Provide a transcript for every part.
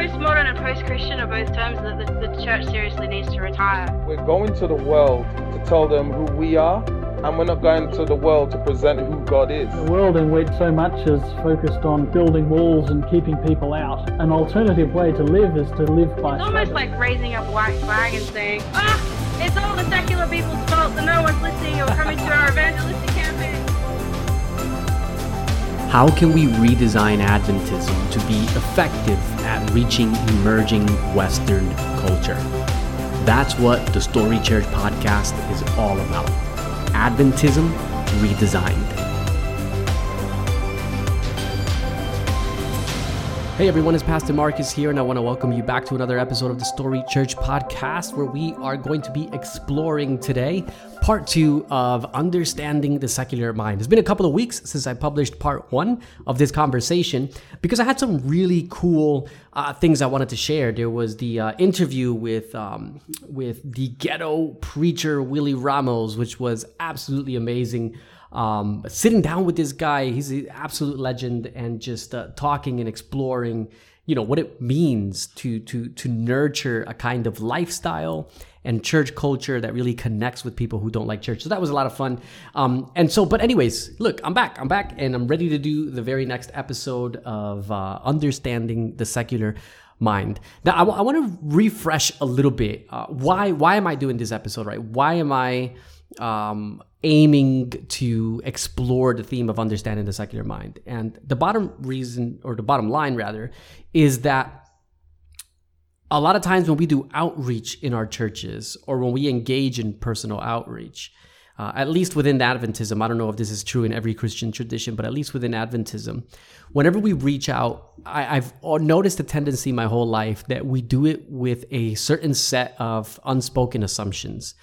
postmodern and post-Christian are both terms that the, the church seriously needs to retire. We're going to the world to tell them who we are, and we're not going to the world to present who God is. The world in which so much is focused on building walls and keeping people out. An alternative way to live is to live by It's almost like raising a white flag and saying, ah, it's all the secular people's fault that no one's listening or coming to our evangelistic campaign. How can we redesign Adventism to be effective at reaching emerging Western culture? That's what the Story Church podcast is all about. Adventism redesigned. Hey everyone, it's Pastor Marcus here, and I want to welcome you back to another episode of the Story Church podcast where we are going to be exploring today part two of Understanding the Secular Mind. It's been a couple of weeks since I published part one of this conversation because I had some really cool uh, things I wanted to share. There was the uh, interview with, um, with the ghetto preacher Willie Ramos, which was absolutely amazing um, sitting down with this guy, he's an absolute legend, and just uh, talking and exploring, you know, what it means to to to nurture a kind of lifestyle and church culture that really connects with people who don't like church. So that was a lot of fun. Um, and so, but anyways, look, I'm back. I'm back, and I'm ready to do the very next episode of uh, understanding the secular mind. Now, I, w- I want to refresh a little bit. Uh, why why am I doing this episode? Right? Why am I um, aiming to explore the theme of understanding the secular mind. And the bottom reason, or the bottom line rather, is that a lot of times when we do outreach in our churches or when we engage in personal outreach, uh, at least within Adventism, I don't know if this is true in every Christian tradition, but at least within Adventism, whenever we reach out, I, have noticed a tendency my whole life that we do it with a certain set of unspoken assumptions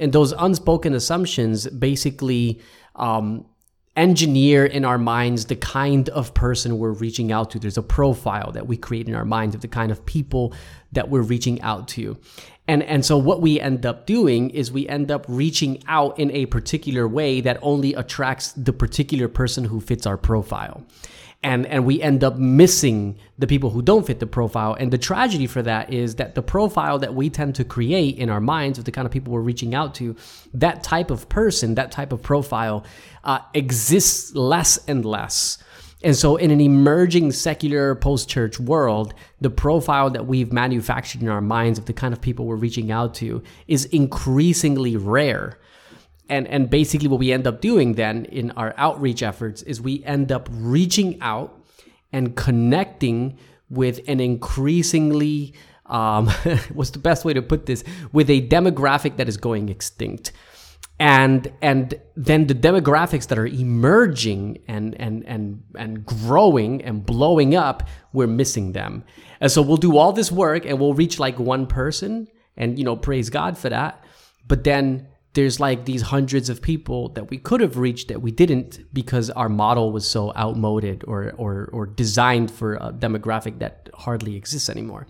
and those unspoken assumptions basically um, engineer in our minds the kind of person we're reaching out to. There's a profile that we create in our minds of the kind of people that we're reaching out to. And, and so what we end up doing is we end up reaching out in a particular way that only attracts the particular person who fits our profile and and we end up missing the people who don't fit the profile. And the tragedy for that is that the profile that we tend to create in our minds of the kind of people we're reaching out to that type of person that type of profile uh, exists less and less. And so, in an emerging secular post church world, the profile that we've manufactured in our minds of the kind of people we're reaching out to is increasingly rare and and basically what we end up doing then in our outreach efforts is we end up reaching out and connecting with an increasingly um, what's the best way to put this? With a demographic that is going extinct. And and then the demographics that are emerging and and and and growing and blowing up we're missing them. And so we'll do all this work and we'll reach like one person and you know praise god for that. But then there's like these hundreds of people that we could have reached that we didn't because our model was so outmoded or or or designed for a demographic that hardly exists anymore.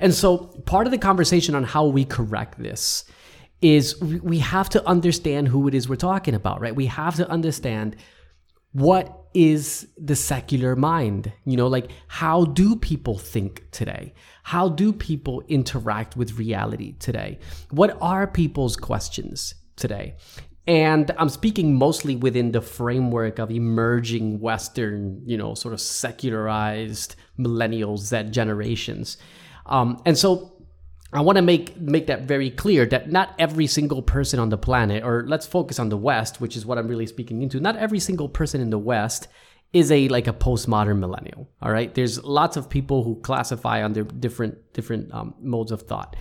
And so part of the conversation on how we correct this is we have to understand who it is we're talking about, right? We have to understand what is the secular mind? You know, like how do people think today? How do people interact with reality today? What are people's questions today? And I'm speaking mostly within the framework of emerging Western, you know, sort of secularized millennial Z generations. Um, and so I want to make make that very clear that not every single person on the planet, or let's focus on the West, which is what I'm really speaking into. Not every single person in the West is a like a postmodern millennial. All right, there's lots of people who classify under different different um, modes of thought,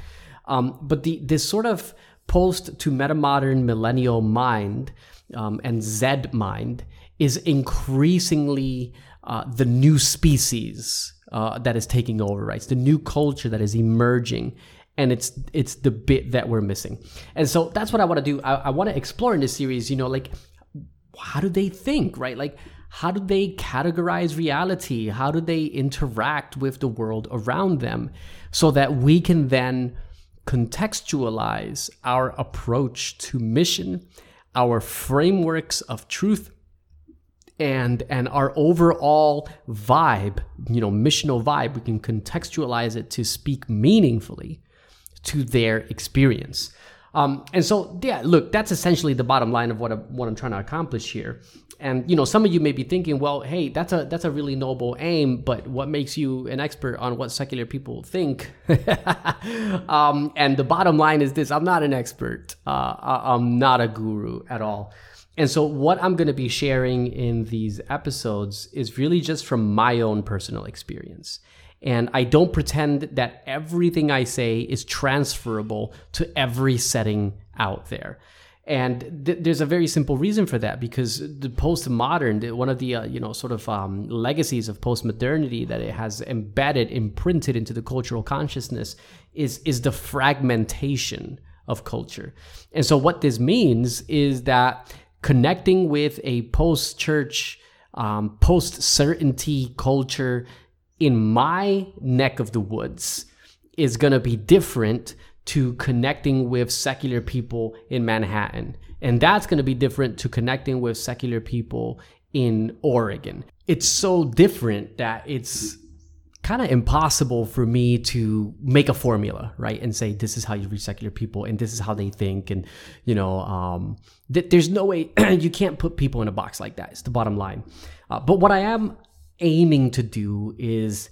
um, but the this sort of post to metamodern millennial mind um, and Z mind is increasingly uh, the new species uh, that is taking over. Right, it's the new culture that is emerging. And it's it's the bit that we're missing, and so that's what I want to do. I, I want to explore in this series. You know, like how do they think, right? Like how do they categorize reality? How do they interact with the world around them so that we can then contextualize our approach to mission, our frameworks of truth, and and our overall vibe you know missional vibe we can contextualize it to speak meaningfully to their experience um, and so yeah look that's essentially the bottom line of what, I, what i'm trying to accomplish here. And you know some of you may be thinking well hey that's a that's a really noble aim but what makes you an expert on what secular people think? Um, and the bottom line is this i'm not an expert. Uh, i'm not a guru at all. And so, what I'm going to be sharing in these episodes is really just from my own personal experience. And I don't pretend that everything I say is transferable to every setting out there. And th- there's a very simple reason for that because the postmodern, one of the uh, you know sort of um, legacies of postmodernity that it has embedded, imprinted into the cultural consciousness, is is the fragmentation of culture. And so what this means is that connecting with a post church, um, post certainty culture in my neck of the woods is going to be different to connecting with secular people in Manhattan. And that's going to be different to connecting with secular people in Oregon. It's so different that it's kind of impossible for me to make a formula, right? And say this is how you reach secular people, and this is how they think, and you know, um, th- there's no way you can't put people in a box like that. It's the bottom line. Uh, but what I am aiming to do is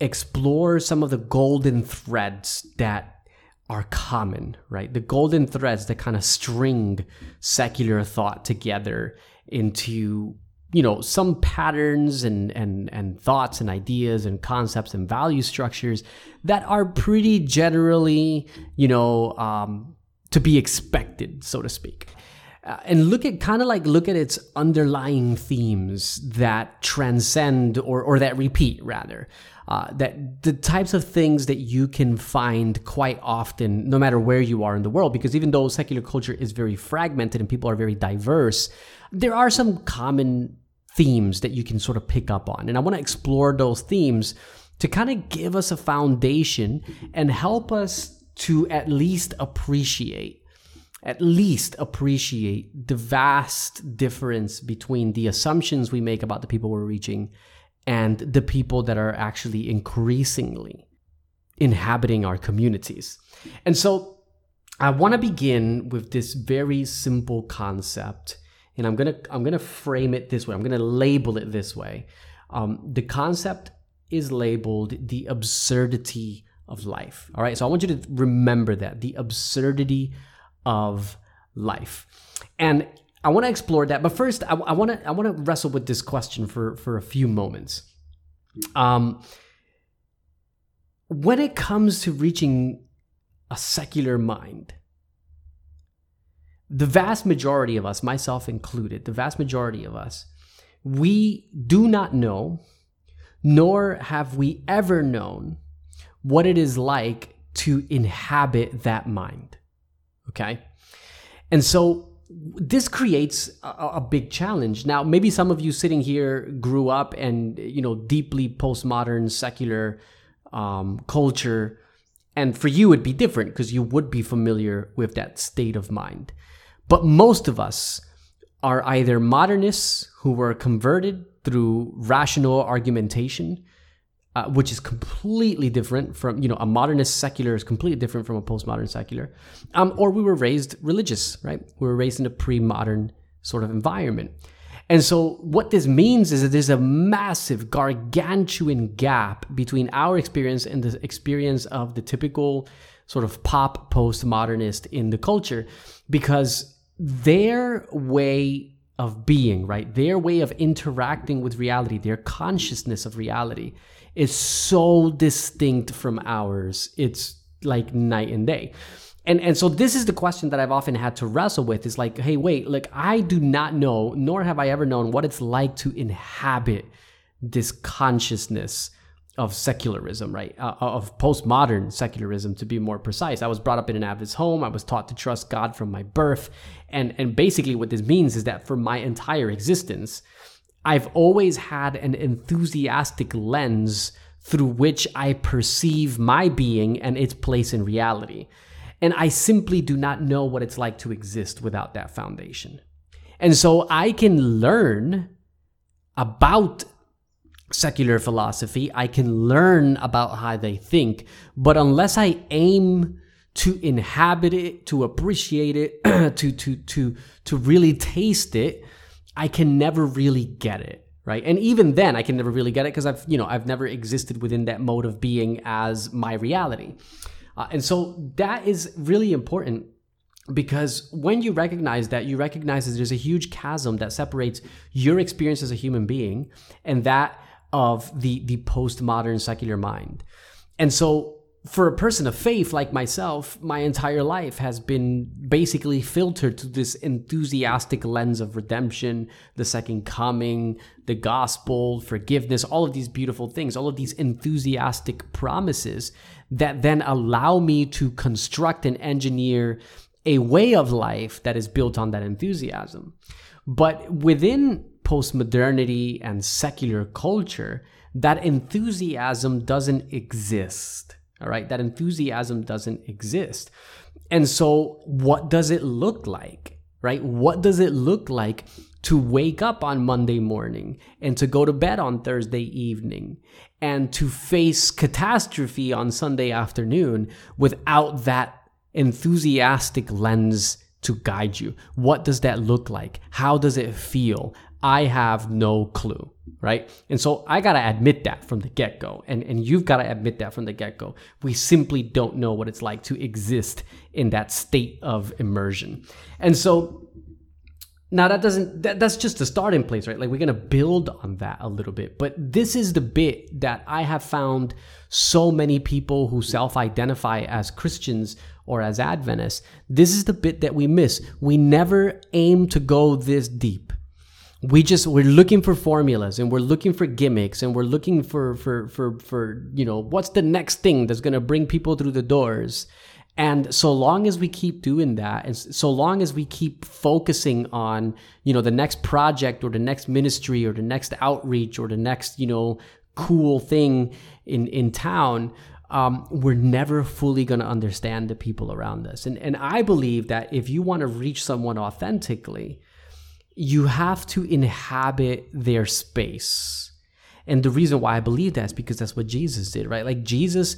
explore some of the golden threads that are common, right? The golden threads that kind of string secular thought together into you know some patterns and and and thoughts and ideas and concepts and value structures that are pretty generally you know um, to be expected so to speak uh, and look at kind of like look at its underlying themes that transcend or or that repeat rather uh, that the types of things that you can find quite often no matter where you are in the world because even though secular culture is very fragmented and people are very diverse there are some common themes that you can sort of pick up on. And I want to explore those themes to kind of give us a foundation and help us to at least appreciate at least appreciate the vast difference between the assumptions we make about the people we're reaching and the people that are actually increasingly inhabiting our communities. And so I want to begin with this very simple concept and I'm gonna I'm gonna frame it this way. I'm gonna label it this way. Um, the concept is labeled the absurdity of life. All right, so I want you to remember that the absurdity of life, and I want to explore that. But first, I want to I want to wrestle with this question for for a few moments. Um, when it comes to reaching a secular mind, the vast majority of us, myself included, the vast majority of us, we do not know, nor have we ever known what it is like to inhabit that mind. Okay? And so this creates a, a, big challenge. Now, maybe some of you sitting here grew up and, you know, deeply postmodern secular um, culture. And for you, it'd be different because you would be familiar with that state of mind. But most of us are either modernists who were converted through rational argumentation, uh, which is completely different from, you know, a modernist secular is completely different from a postmodern secular, um, or we were raised religious, right? We were raised in a pre modern sort of environment. And so, what this means is that there's a massive, gargantuan gap between our experience and the experience of the typical sort of pop postmodernist in the culture because their way of being, right? Their way of interacting with reality, their consciousness of reality is so distinct from ours. It's like night and day. And and so this is the question that I've often had to wrestle with is like, hey, wait, like I do not know, nor have I ever known what it's like to inhabit this consciousness of secularism, right? Uh, of postmodern secularism, to be more precise. I was brought up in an Adventist home. I was taught to trust God from my birth, and and basically what this means is that for my entire existence, I've always had an enthusiastic lens through which I perceive my being and its place in reality. And I simply do not know what it's like to exist without that foundation. And so I can learn about secular philosophy. I can learn about how they think, but unless I aim to inhabit it, to appreciate it, to to to to really taste it, I can never really get it right? And even then i can never really get it because i've you know i've never existed within that mode of being as my reality. Uh, and so that is really important because when you recognize that you recognize that there's a huge chasm that separates your experience as a human being and that of the the postmodern secular mind. And so for a person of faith like myself, my entire life has been basically filtered to this enthusiastic lens of redemption, the second coming, the gospel, forgiveness, all of these beautiful things, all of these enthusiastic promises that then allow me to construct and engineer a way of life that is built on that enthusiasm. But within postmodernity and secular culture, that enthusiasm doesn't exist all right. That enthusiasm doesn't exist. And so, what does it look like? Right? What does it look like to wake up on Monday morning and to go to bed on Thursday evening and to face catastrophe on Sunday afternoon without that enthusiastic lens to guide you? What does that look like? How does it feel? I have no clue right? And so I got to admit that from the get go. And, and you've got to admit that from the get go. We simply don't know what it's like to exist in that state of immersion. And so now that doesn't, that, that's just the starting place, right? Like we're going to build on that a little bit. But this is the bit that I have found so many people who self identify as Christians or as Adventists. This is the bit that we miss. We never aim to go this deep we just we're looking for formulas and we're looking for gimmicks and we're looking for for for for you know what's the next thing that's going to bring people through the doors. And so long as we keep doing that and so long as we keep focusing on you know the next project or the next ministry or the next outreach or the next you know cool thing in in town um, we're never fully going to understand the people around us. And and i believe that if you want to reach someone authentically you have to inhabit their space. And the reason why I believe that is because that's what Jesus did, right? Like Jesus,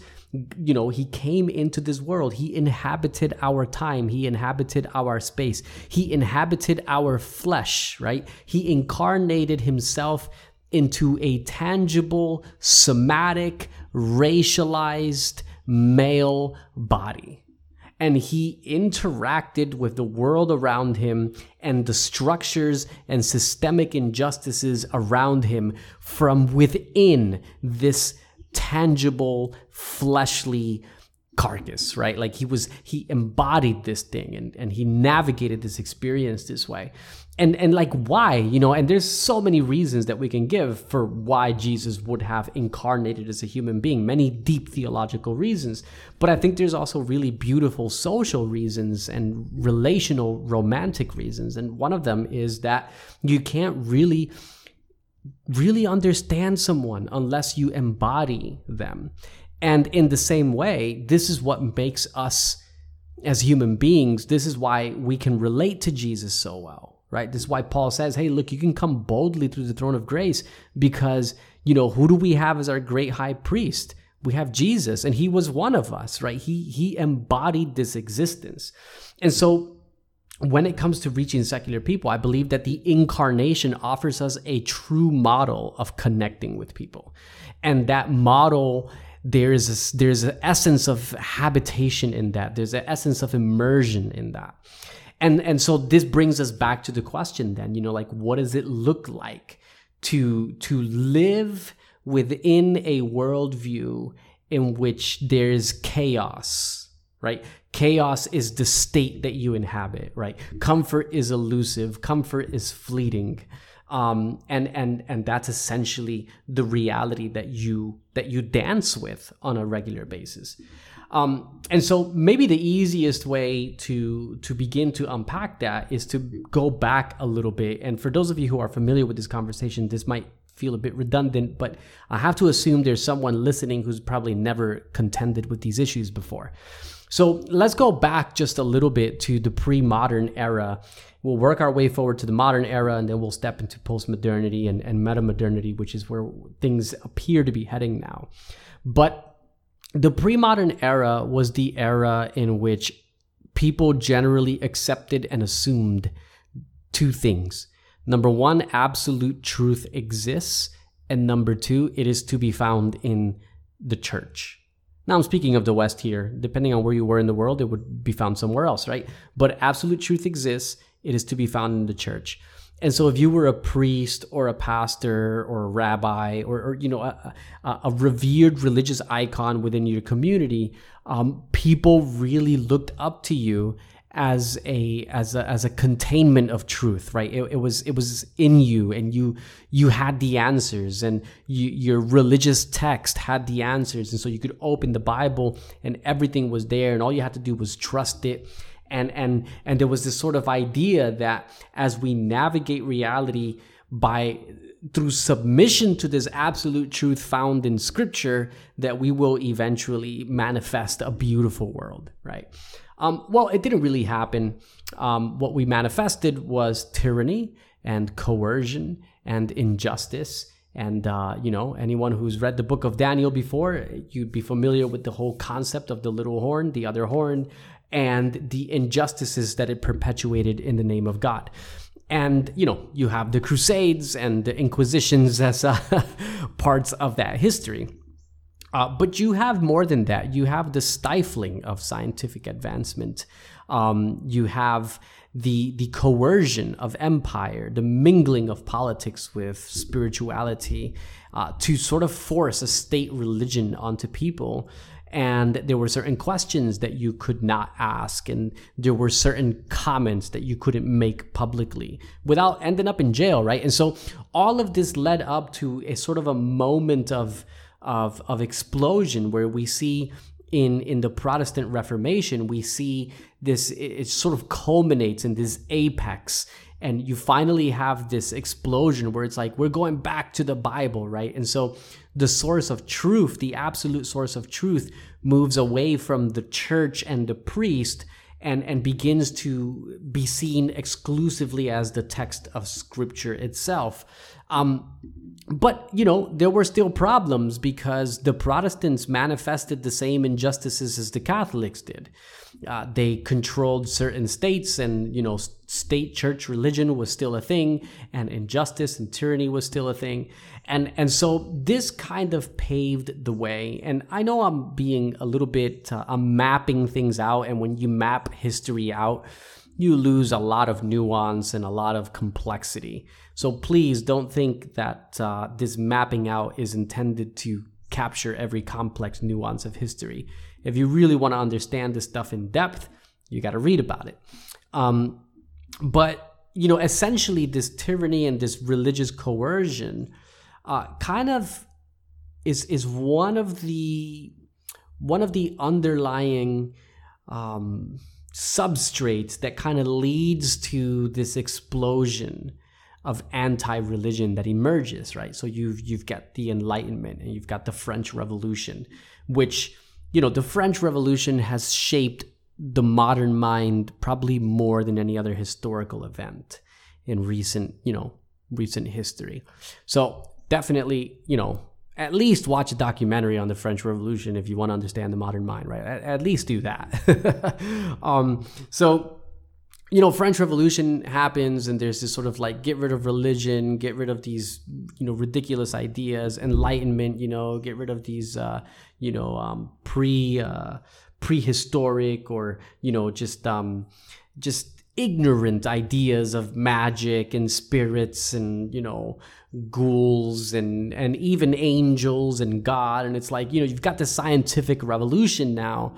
you know, he came into this world. He inhabited our time. He inhabited our space. He inhabited our flesh, right? He incarnated himself into a tangible, somatic, racialized male body and he interacted with the world around him and the structures and systemic injustices around him from within this tangible, fleshly carcass, right? Like he was, he embodied this thing and, and he navigated this experience this way and and like why you know and there's so many reasons that we can give for why jesus would have incarnated as a human being many deep theological reasons. But i think there's also really beautiful social reasons and relational romantic reasons. And one of them is that you can't really really understand someone unless you embody them. And in the same way this is what makes us as human beings this is why we can relate to jesus so well right? This is why Paul says, hey, look, you can come boldly through the throne of grace because, you know, who do we have as our great high priest? We have Jesus, and he was one of us, right? He he embodied this existence. And so when it comes to reaching secular people, I believe that the incarnation offers us a true model of connecting with people. And that model there's a, there's an essence of habitation in that. There's an essence of immersion in that and and so this brings us back to the question then you know like what does it look like to to live within a worldview in which there's chaos right? Chaos is the state that you inhabit right? Comfort is elusive. Comfort is fleeting. Um, and and and that's essentially the reality that you that you dance with on a regular basis um, and so maybe the easiest way to to begin to unpack that is to go back a little bit. And for those of you who are familiar with this conversation, this might feel a bit redundant, but I have to assume there's someone listening who's probably never contended with these issues before. So let's go back just a little bit to the pre modern era. We'll work our way forward to the modern era and then we'll step into post modernity and, and meta modernity, which is where things appear to be heading now. But the pre modern era was the era in which people generally accepted and assumed two things. Number one, absolute truth exists. And number two, it is to be found in the church. Now I'm speaking of the West here. Depending on where you were in the world, it would be found somewhere else, right? But absolute truth exists. It is to be found in the church. And so if you were a priest or a pastor or a rabbi or, or you know, a, a, a, revered religious icon within your community, um, people really looked up to you as a as a as a containment of truth right? It, it was it was in you and you you had the answers and you, your religious text had the answers. And so you could open the bible and everything was there and all you had to do was trust it and and and there was this sort of idea that as we navigate reality by through submission to this absolute truth found in scripture that we will eventually manifest a beautiful world right um, well, it didn't really happen. Um, what we manifested was tyranny and coercion and injustice. And, uh, you know, anyone who's read the book of Daniel before, you'd be familiar with the whole concept of the little horn, the other horn, and the injustices that it perpetuated in the name of God. And, you know, you have the Crusades and the Inquisitions as uh, parts of that history. Uh, but you have more than that. You have the stifling of scientific advancement. Um, you have the the coercion of empire, the mingling of politics with spirituality, uh, to sort of force a state religion onto people. And there were certain questions that you could not ask, and there were certain comments that you couldn't make publicly without ending up in jail, right? And so all of this led up to a sort of a moment of of, of explosion where we see in in the Protestant Reformation, we see this it, sort of culminates in this apex and you finally have this explosion where it's like we're going back to the bible right? And so the source of truth the absolute source of truth moves away from the church and the priest and and begins to be seen exclusively as the text of scripture itself. Um, but you know there were still problems because the protestants manifested the same injustices as the catholics did uh, they controlled certain states and you know state church religion was still a thing and injustice and tyranny was still a thing. And and so this kind of paved the way. And i know i'm being a little bit uh, i'm mapping things out. And when you map history out you lose a lot of nuance and a lot of complexity. So please don't think that uh, this mapping out is intended to capture every complex nuance of history. If you really want to understand this stuff in depth, you got to read about it. Um, but you know, essentially, this tyranny and this religious coercion uh, kind of is is one of the one of the underlying um, substrates that kind of leads to this explosion of anti-religion that emerges, right? So you've you've got the Enlightenment and you've got the French Revolution, which you know the French Revolution has shaped the modern mind probably more than any other historical event in recent you know recent history. So definitely you know at least watch a documentary on the French Revolution if you want to understand the modern mind, right? At, at least do that. um, so you know, French Revolution happens, and there's this sort of like get rid of religion, get rid of these, you know, ridiculous ideas. Enlightenment, you know, get rid of these, uh, you know, um, pre uh, prehistoric or you know just um, just ignorant ideas of magic and spirits and you know ghouls and and even angels and God. And it's like you know you've got this scientific revolution now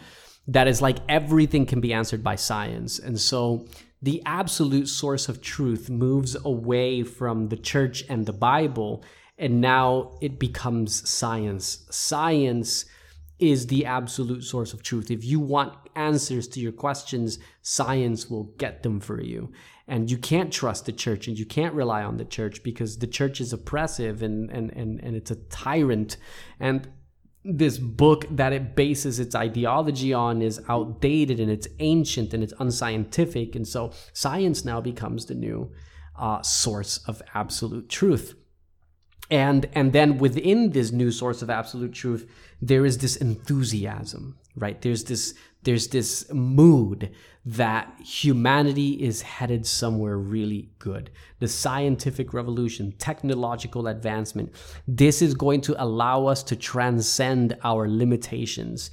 that is like everything can be answered by science. And so the absolute source of truth moves away from the church and the Bible, and now it becomes science. Science is the absolute source of truth. If you want answers to your questions, science will get them for you. And you can't trust the church and you can't rely on the church because the church is oppressive and, and, and, and it's a tyrant. And this book that it bases its ideology on is outdated and it's ancient and it's unscientific. And so science now becomes the new uh, source of absolute truth. And and then within this new source of absolute truth there is this enthusiasm right? There's this there's this mood that humanity is headed somewhere really good. The scientific revolution technological advancement this is going to allow us to transcend our limitations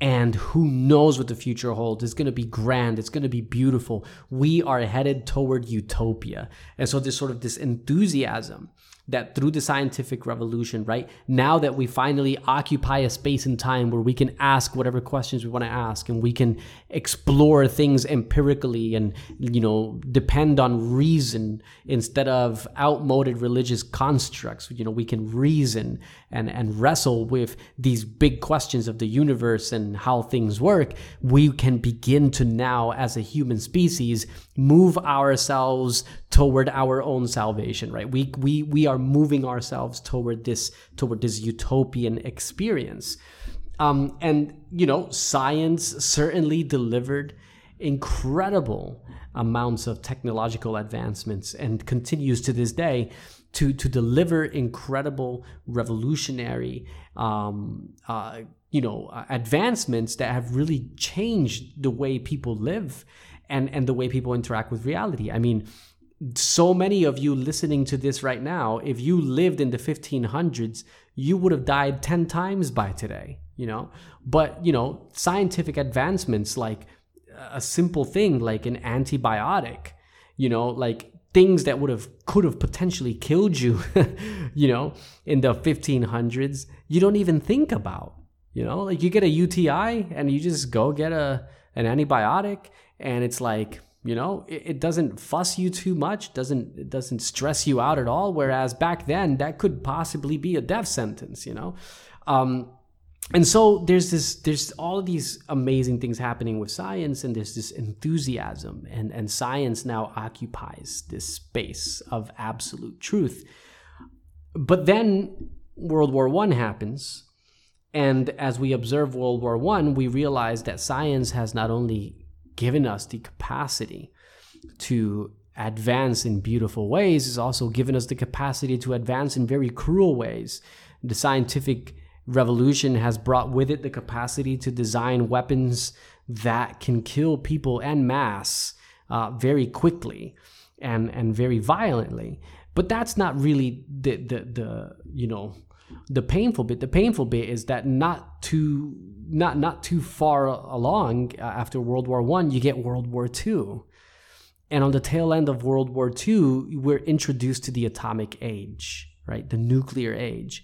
and who knows what the future holds. It's going to be grand. It's going to be beautiful. We are headed toward utopia. And so there's sort of this enthusiasm that through the scientific revolution, right, now that we finally occupy a space and time where we can ask whatever questions we want to ask and we can explore things empirically and, you know, depend on reason instead of outmoded religious constructs, you know, we can reason and, and wrestle with these big questions of the universe and how things work, we can begin to now, as a human species, move ourselves toward our own salvation, right? We, we, we are moving ourselves toward this, toward this utopian experience. Um, and, you know, science certainly delivered incredible amounts of technological advancements and continues to this day to to deliver incredible revolutionary um, uh, you know uh, advancements that have really changed the way people live and and the way people interact with reality. I mean so many of you listening to this right now if you lived in the 1500s you would have died 10 times by today you know? But you know scientific advancements like a simple thing like an antibiotic you know like things that would have could have potentially killed you you know in the 1500s you don't even think about you know? Like you get a uti and you just go get a an antibiotic and it's like you know it, it doesn't fuss you too much doesn't it doesn't stress you out at all. Whereas back then that could possibly be a death sentence you know? Um, and so there's this there's all these amazing things happening with science and there's this enthusiasm and and science now occupies this space of absolute truth. But then world war one happens and as we observe world war one we realize that science has not only given us the capacity to advance in beautiful ways it's also given us the capacity to advance in very cruel ways. The scientific revolution has brought with it the capacity to design weapons that can kill people en masse uh, very quickly and and very violently. But that's not really the the the you know the painful bit. The painful bit is that not too not not too far along uh, after World War One, you get World War Two. And on the tail end of World War II, we're introduced to the atomic age, right? The nuclear age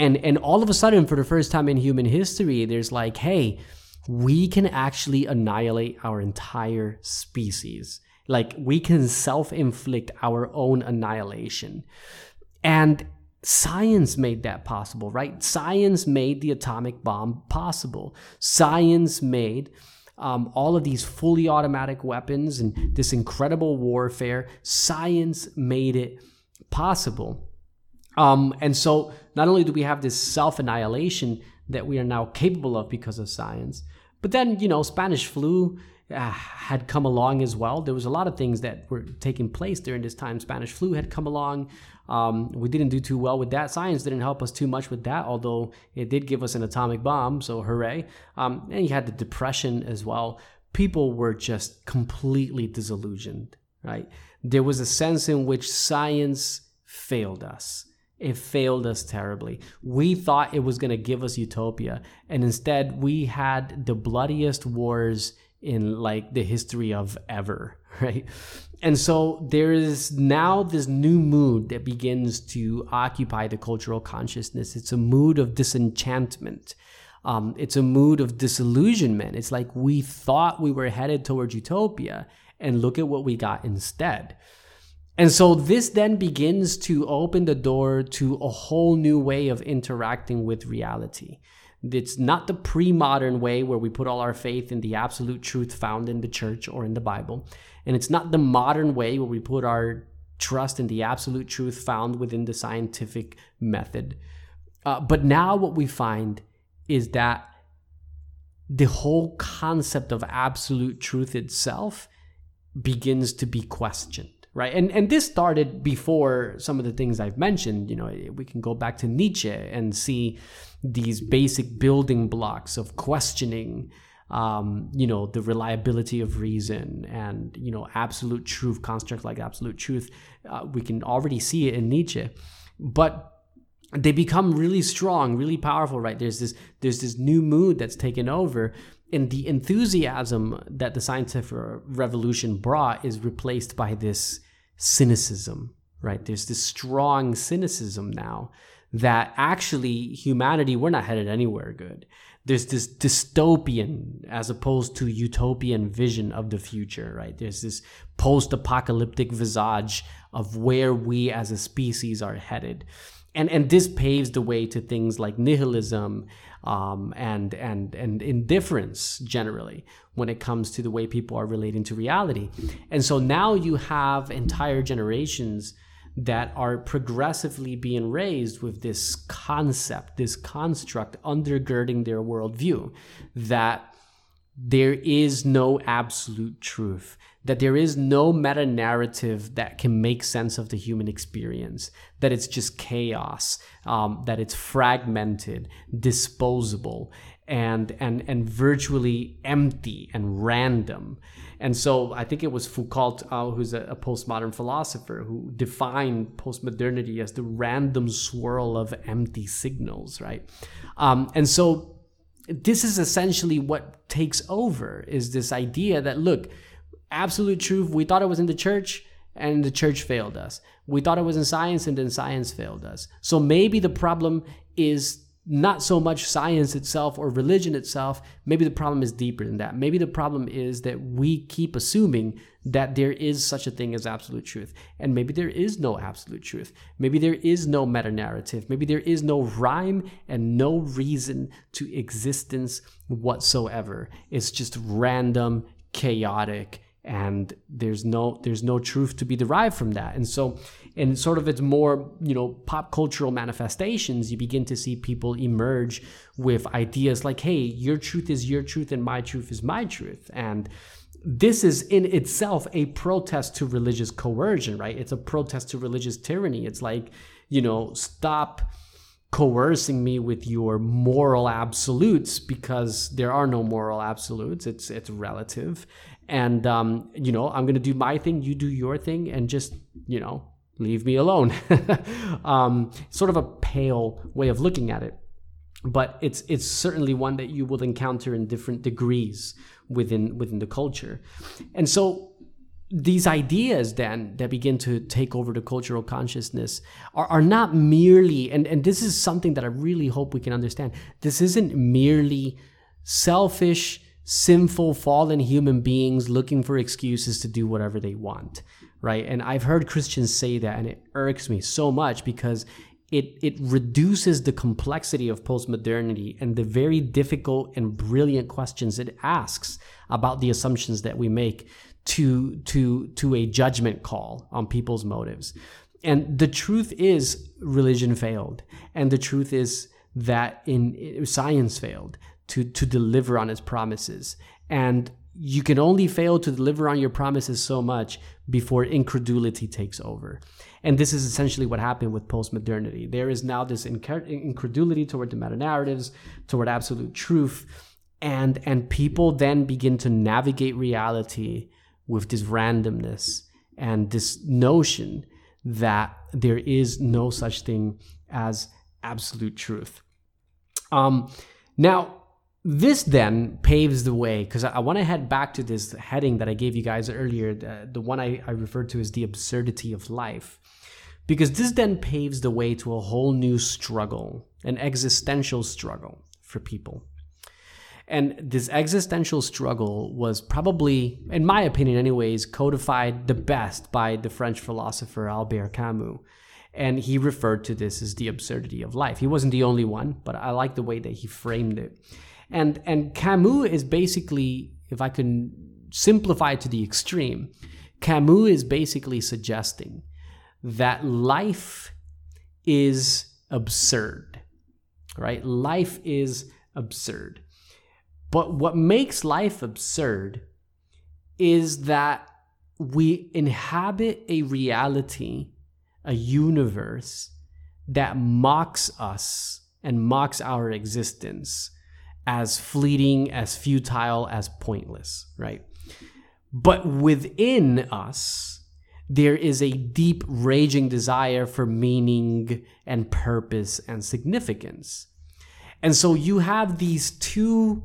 and and all of a sudden for the first time in human history there's like hey we can actually annihilate our entire species. Like we can self-inflict our own annihilation. And science made that possible right? Science made the atomic bomb possible. Science made um, all of these fully automatic weapons and this incredible warfare science made it possible. Um, and so not only do we have this self annihilation that we are now capable of because of science, but then, you know, Spanish flu uh, had come along as well. There was a lot of things that were taking place during this time. Spanish flu had come along. Um, we didn't do too well with that. Science didn't help us too much with that, although it did give us an atomic bomb, so hooray. Um, and you had the depression as well. People were just completely disillusioned, right? There was a sense in which science failed us it failed us terribly. We thought it was going to give us utopia, and instead we had the bloodiest wars in like the history of ever, right? And so there is now this new mood that begins to occupy the cultural consciousness. It's a mood of disenchantment. Um, it's a mood of disillusionment. It's like we thought we were headed towards utopia, and look at what we got instead. And so this then begins to open the door to a whole new way of interacting with reality. It's not the pre modern way where we put all our faith in the absolute truth found in the church or in the Bible. And it's not the modern way where we put our trust in the absolute truth found within the scientific method. Uh, but now what we find is that the whole concept of absolute truth itself begins to be questioned right? And and this started before some of the things i've mentioned you know we can go back to nietzsche and see these basic building blocks of questioning um, you know the reliability of reason and you know absolute truth constructs like absolute truth. Uh, we can already see it in nietzsche but they become really strong really powerful right? There's this there's this new mood that's taken over and the enthusiasm that the scientific revolution brought is replaced by this cynicism right? There's this strong cynicism now that actually humanity we're not headed anywhere good. There's this dystopian as opposed to utopian vision of the future right? There's this post-apocalyptic visage of where we as a species are headed. And and this paves the way to things like nihilism um, and and and indifference generally when it comes to the way people are relating to reality. And so now you have entire generations that are progressively being raised with this concept, this construct undergirding their worldview that there is no absolute truth that there is no meta narrative that can make sense of the human experience, that it's just chaos, um, that it's fragmented, disposable, and and and virtually empty and random. And so I think it was Foucault, uh, who's a, a, postmodern philosopher, who defined postmodernity as the random swirl of empty signals, right? Um, and so this is essentially what takes over is this idea that look absolute truth. We thought it was in the church and the church failed us. We thought it was in science and then science failed us. So maybe the problem is not so much science itself or religion itself. Maybe the problem is deeper than that. Maybe the problem is that we keep assuming that there is such a thing as absolute truth. And maybe there is no absolute truth. Maybe there is no meta narrative. Maybe there is no rhyme and no reason to existence whatsoever. It's just random, chaotic, and there's no there's no truth to be derived from that. And so in sort of its more you know pop cultural manifestations you begin to see people emerge with ideas like hey your truth is your truth and my truth is my truth. And this is in itself a protest to religious coercion right? It's a protest to religious tyranny. It's like you know stop coercing me with your moral absolutes because there are no moral absolutes. It's it's relative and um, you know i'm going to do my thing you do your thing and just you know leave me alone. Um, sort of a pale way of looking at it. But it's it's certainly one that you will encounter in different degrees within within the culture. And so these ideas then that begin to take over the cultural consciousness are, are not merely and, and this is something that i really hope we can understand. This isn't merely selfish sinful, fallen human beings looking for excuses to do whatever they want, right? And I've heard Christians say that, and it irks me so much because it it reduces the complexity of postmodernity and the very difficult and brilliant questions it asks about the assumptions that we make to to to a judgment call on people's motives. And the truth is religion failed. And the truth is that in science failed to to deliver on his promises. And you can only fail to deliver on your promises so much before incredulity takes over. And this is essentially what happened with postmodernity. There is now this incredulity toward the meta narratives toward absolute truth and and people then begin to navigate reality with this randomness and this notion that there is no such thing as absolute truth. Um, now this then paves the way because I, I want to head back to this heading that I gave you guys earlier, the, the one I, I referred to as the absurdity of life. Because this then paves the way to a whole new struggle, an existential struggle for people. And this existential struggle was probably, in my opinion, anyways, codified the best by the French philosopher Albert Camus. And he referred to this as the absurdity of life. He wasn't the only one, but I like the way that he framed it. And and Camus is basically, if I can simplify to the extreme, Camus is basically suggesting that life is absurd. Right? Life is absurd. But what makes life absurd is that we inhabit a reality, a universe that mocks us and mocks our existence as fleeting, as futile, as pointless, right? But within us, there is a deep, raging desire for meaning and purpose and significance. And so you have these two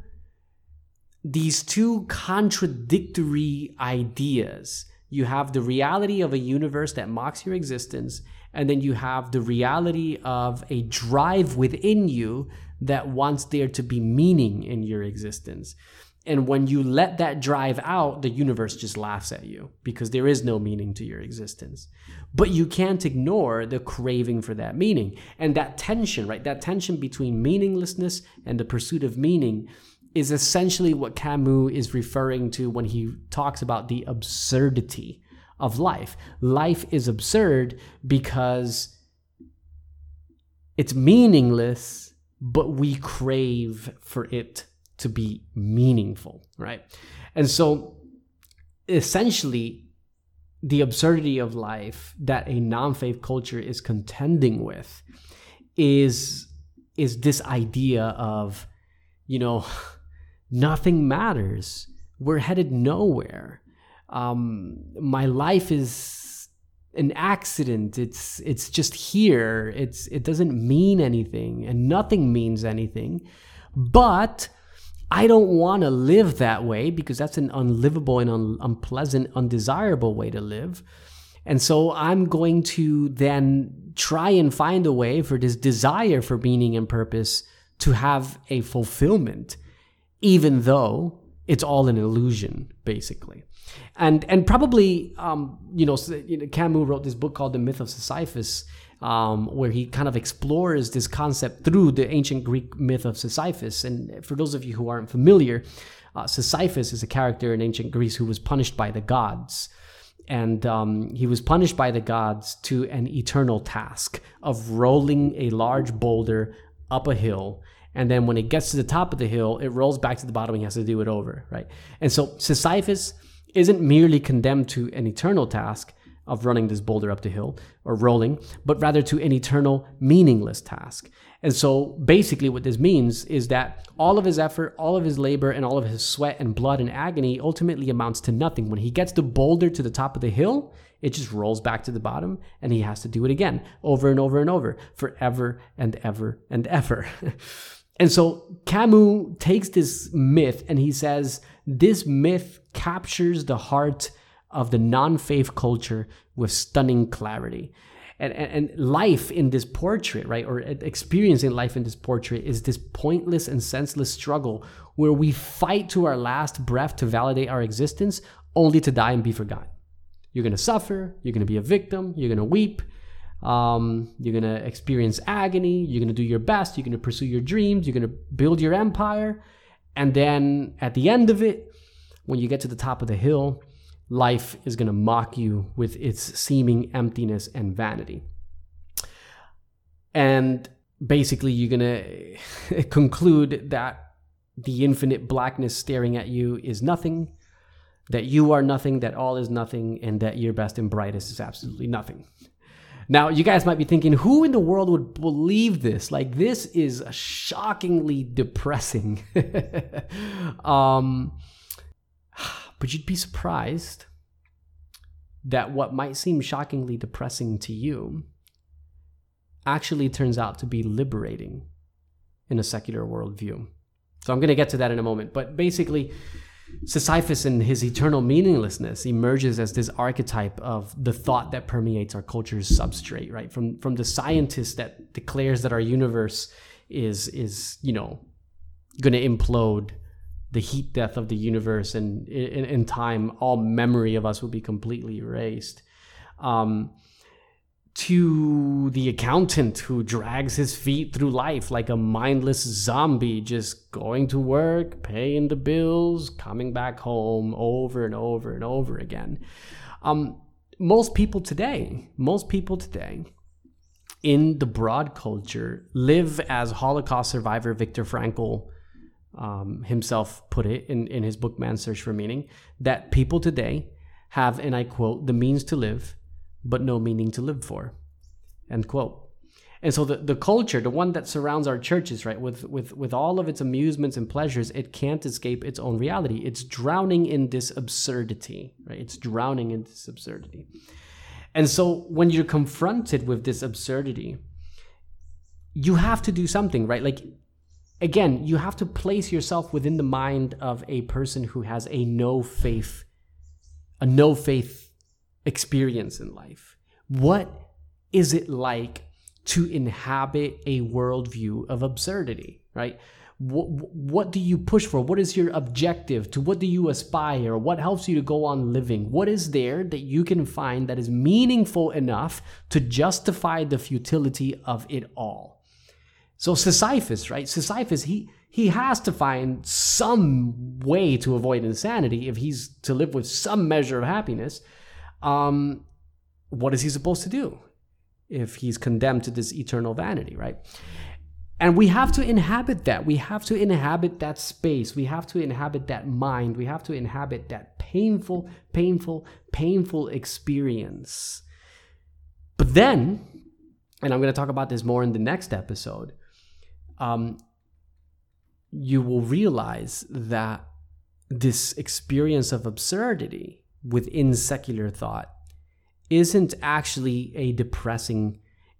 these two contradictory ideas. You have the reality of a universe that mocks your existence, and then you have the reality of a drive within you that wants there to be meaning in your existence. And when you let that drive out, the universe just laughs at you because there is no meaning to your existence. But you can't ignore the craving for that meaning. And that tension, right? That tension between meaninglessness and the pursuit of meaning is essentially what Camus is referring to when he talks about the absurdity of life. Life is absurd because it's meaningless, but we crave for it to be meaningful, right? And so essentially, the absurdity of life that a non-faith culture is contending with is is this idea of you know nothing matters we're headed nowhere um, my life is an accident it's it's just here it's it doesn't mean anything and nothing means anything but I don't want to live that way because that's an unlivable and un- unpleasant, undesirable way to live. And so I'm going to then try and find a way for this desire for meaning and purpose to have a fulfillment, even though it's all an illusion, basically. And and probably um, you know Camus wrote this book called The Myth of Sisyphus, um, where he kind of explores this concept through the ancient Greek myth of Sisyphus. And for those of you who aren't familiar, uh, Sisyphus is a character in ancient Greece who was punished by the gods. And um, he was punished by the gods to an eternal task of rolling a large boulder up a hill. And then when it gets to the top of the hill, it rolls back to the bottom. and He has to do it over, right? And so Sisyphus isn't merely condemned to an eternal task, of running this boulder up the hill or rolling, but rather to an eternal, meaningless task. And so basically, what this means is that all of his effort, all of his labor, and all of his sweat and blood and agony ultimately amounts to nothing. When he gets the boulder to the top of the hill, it just rolls back to the bottom and he has to do it again over and over and over forever and ever and ever. and so Camus takes this myth and he says, This myth captures the heart of the non faith culture with stunning clarity. And, and, and, life in this portrait, right, or experiencing life in this portrait is this pointless and senseless struggle where we fight to our last breath to validate our existence only to die and be forgotten. You're going to suffer, you're going to be a victim, you're going to weep, um, you're going to experience agony, you're going to do your best, you're going to pursue your dreams, you're going to build your empire. And then at the end of it, when you get to the top of the hill, life is going to mock you with its seeming emptiness and vanity. And basically, you're going to conclude that the infinite blackness staring at you is nothing, that you are nothing, that all is nothing, and that your best and brightest is absolutely nothing. Now, you guys might be thinking, who in the world would believe this? Like, this is shockingly depressing. um, but you'd be surprised that what might seem shockingly depressing to you actually turns out to be liberating in a secular worldview. So I'm going to get to that in a moment. But basically, Sisyphus and his eternal meaninglessness emerges as this archetype of the thought that permeates our culture's substrate, right? From from the scientist that declares that our universe is is, you know, going to implode the heat death of the universe, and in, in time, all memory of us will be completely erased. Um, to the accountant who drags his feet through life like a mindless zombie, just going to work, paying the bills, coming back home over and over and over again. Um, most people today, most people today in the broad culture live as Holocaust survivor Viktor Frankl um, himself put it in, in his book Man's Search for Meaning, that people today have, and I quote, the means to live, but no meaning to live for. End quote. And so the, the culture, the one that surrounds our churches, right, with, with, with all of its amusements and pleasures, it can't escape its own reality. It's drowning in this absurdity, right? It's drowning in this absurdity. And so when you're confronted with this absurdity, you have to do something, right? Like, again, you have to place yourself within the mind of a person who has a no faith, a no faith experience in life. What is it like to inhabit a worldview of absurdity, right? What, what do you push for? What is your objective? To what do you aspire? What helps you to go on living? What is there that you can find that is meaningful enough to justify the futility of it all? So Sisyphus, right? Sisyphus, he he has to find some way to avoid insanity if he's to live with some measure of happiness. Um, what is he supposed to do? if he's condemned to this eternal vanity, right? And we have to inhabit that. We have to inhabit that space. We have to inhabit that mind. We have to inhabit that painful, painful, painful experience. But then, and I'm going to talk about this more in the next episode, um, you will realize that this experience of absurdity within secular thought isn't actually a depressing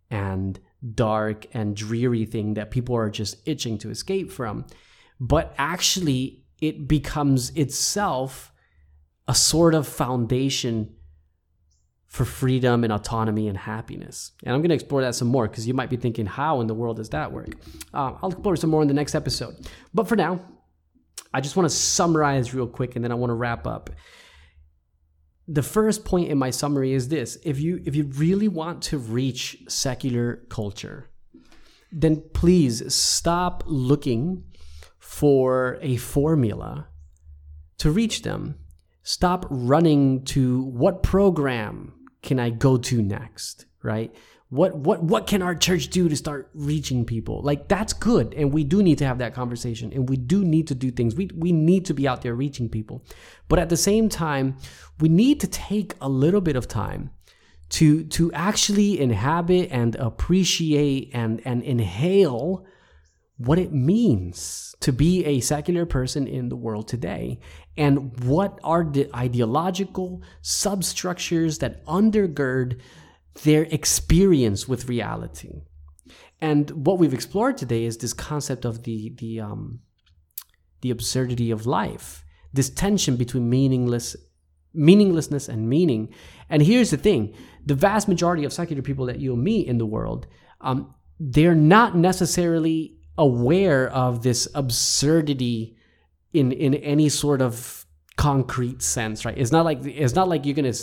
and dark and dreary thing that people are just itching to escape from, but actually it becomes itself a sort of foundation for freedom and autonomy and happiness. And I'm going to explore that some more because you might be thinking, how in the world does that work? Uh, I'll explore some more in the next episode. But for now, I just want to summarize real quick and then I want to wrap up the first point in my summary is this. If you if you really want to reach secular culture then please stop looking for a formula to reach them. Stop running to what program can i go to next right what what what can our church do to start reaching people? Like that's good and we do need to have that conversation and we do need to do things. We we need to be out there reaching people. But at the same time we need to take a little bit of time to to actually inhabit and appreciate and and inhale what it means to be a secular person in the world today and what are the ideological substructures that undergird their experience with reality. And what we've explored today is this concept of the the um, the absurdity of life, this tension between meaningless meaninglessness and meaning. And here's the thing: the vast majority of secular people that you'll meet in the world, um, they're not necessarily aware of this absurdity in in any sort of concrete sense, right? It's not like it's not like you're gonna,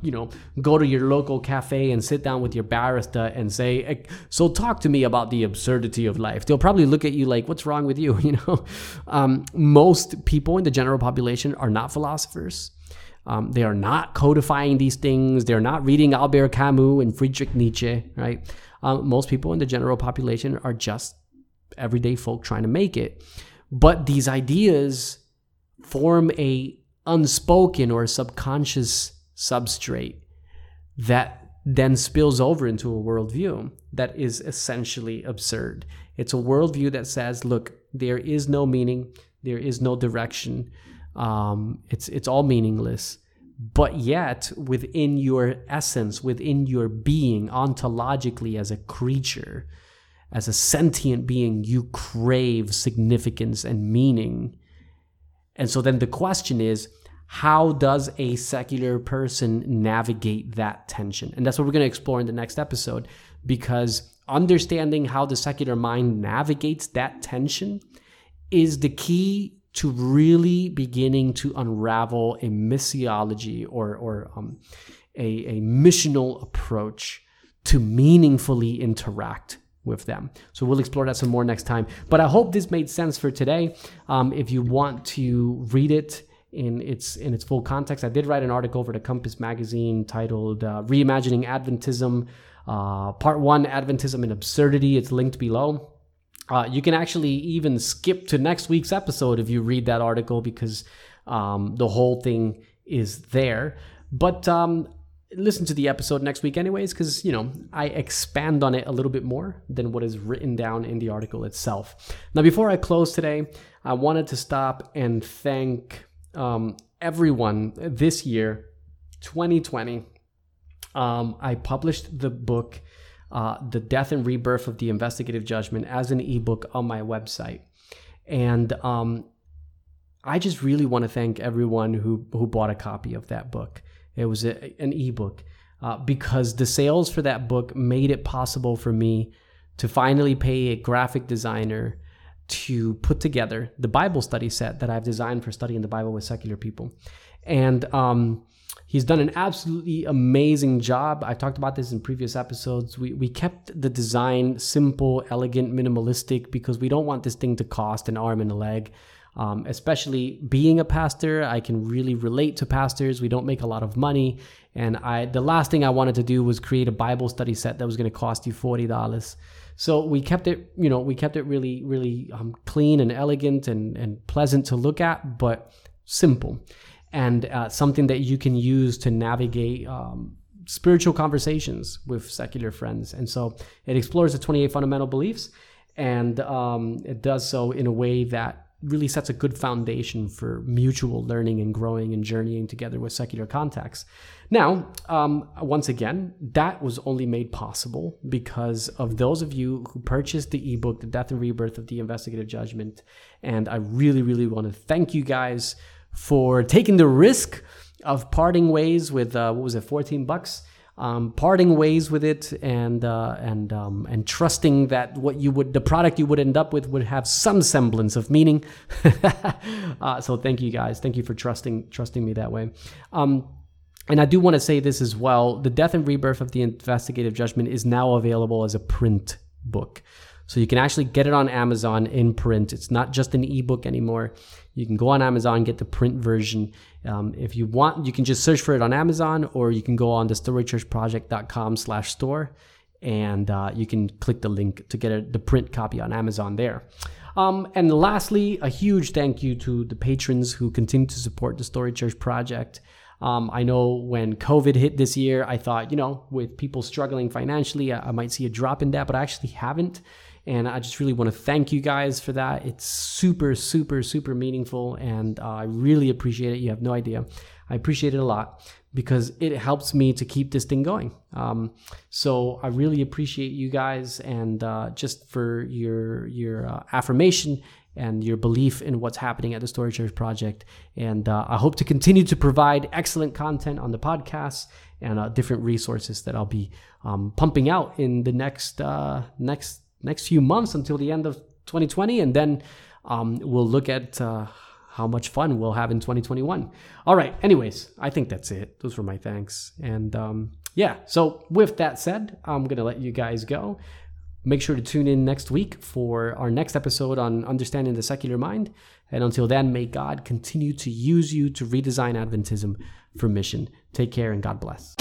you know, go to your local cafe and sit down with your barista and say, "So talk to me about the absurdity of life." They'll probably look at you like, "What's wrong with you?" You know, um, most people in the general population are not philosophers. Um, they are not codifying these things. They're not reading Albert Camus and Friedrich Nietzsche, right? Um, most people in the general population are just everyday folk trying to make it. But these ideas form a unspoken or subconscious substrate that then spills over into a worldview that is essentially absurd. It's a worldview that says, look, there is no meaning, there is no direction, um, it's, it's all meaningless. But yet, within your essence, within your being, ontologically as a creature, as a sentient being, you crave significance and meaning. And so then the question is how does a secular person navigate that tension? And that's what we're going to explore in the next episode because understanding how the secular mind navigates that tension is the key to really beginning to unravel a missiology or, or um, a, a missional approach to meaningfully interact with them. So we'll explore that some more next time. But I hope this made sense for today. Um, if you want to read it in its in its full context, I did write an article for the Compass magazine titled uh, "Reimagining Adventism." Uh, part one, Adventism and Absurdity. It's linked below. Uh, you can actually even skip to next week's episode if you read that article because um, the whole thing is there. But um, listen to the episode next week, anyways, because you know I expand on it a little bit more than what is written down in the article itself. Now, before I close today, I wanted to stop and thank um, everyone this year, 2020. Um, I published the book uh, The Death and Rebirth of the Investigative Judgment as an ebook on my website. And um, I just really want to thank everyone who, who bought a copy of that book. It was a, an ebook uh, because the sales for that book made it possible for me to finally pay a graphic designer to put together the Bible study set that I've designed for studying the Bible with secular people. And um, He's done an absolutely amazing job. I've talked about this in previous episodes. We, we kept the design simple, elegant, minimalistic because we don't want this thing to cost an arm and a leg. Um, especially being a pastor, I can really relate to pastors. We don't make a lot of money, and I the last thing I wanted to do was create a Bible study set that was going to cost you forty dollars. So we kept it, you know, we kept it really, really um, clean and elegant and and pleasant to look at, but simple and uh, something that you can use to navigate um, spiritual conversations with secular friends. And so it explores the 28 fundamental beliefs and um, it does so in a way that really sets a good foundation for mutual learning and growing and journeying together with secular contacts. Now, um, once again, that was only made possible because of those of you who purchased the ebook, The Death and Rebirth of the Investigative Judgment. And I really, really want to thank you guys for taking the risk of parting ways with uh, what was it, 14 bucks? Um, parting ways with it and uh, and um, and trusting that what you would the product you would end up with would have some semblance of meaning. uh, so thank you guys, thank you for trusting trusting me that way. Um, and I do want to say this as well: the death and rebirth of the investigative judgment is now available as a print book. So you can actually get it on Amazon in print. It's not just an ebook anymore. You can go on Amazon, get the print version. Um, if you want, you can just search for it on Amazon, or you can go on the storychurchproject.com slash store, and uh, you can click the link to get a, the print copy on Amazon there. Um, and lastly, a huge thank you to the patrons who continue to support the Story Church Project. Um, I know when COVID hit this year, I thought, you know, with people struggling financially, I, I might see a drop in that, but I actually haven't. And I just really want to thank you guys for that. It's super, super, super meaningful. And uh, I really appreciate it. You have no idea. I appreciate it a lot because it helps me to keep this thing going. Um, so I really appreciate you guys and uh, just for your your uh, affirmation and your belief in what's happening at the Story Church Project. And uh, I hope to continue to provide excellent content on the podcast and uh, different resources that I'll be um, pumping out in the next uh, next next few months until the end of 2020, and then um, we'll look at uh, how much fun we'll have in 2021. All right. Anyways, I think that's it. Those were my thanks, and um, yeah. So with that said, I'm gonna let you guys go. Make sure to tune in next week for our next episode on understanding the secular mind. And until then, may God continue to use you to redesign Adventism for mission. Take care and God bless.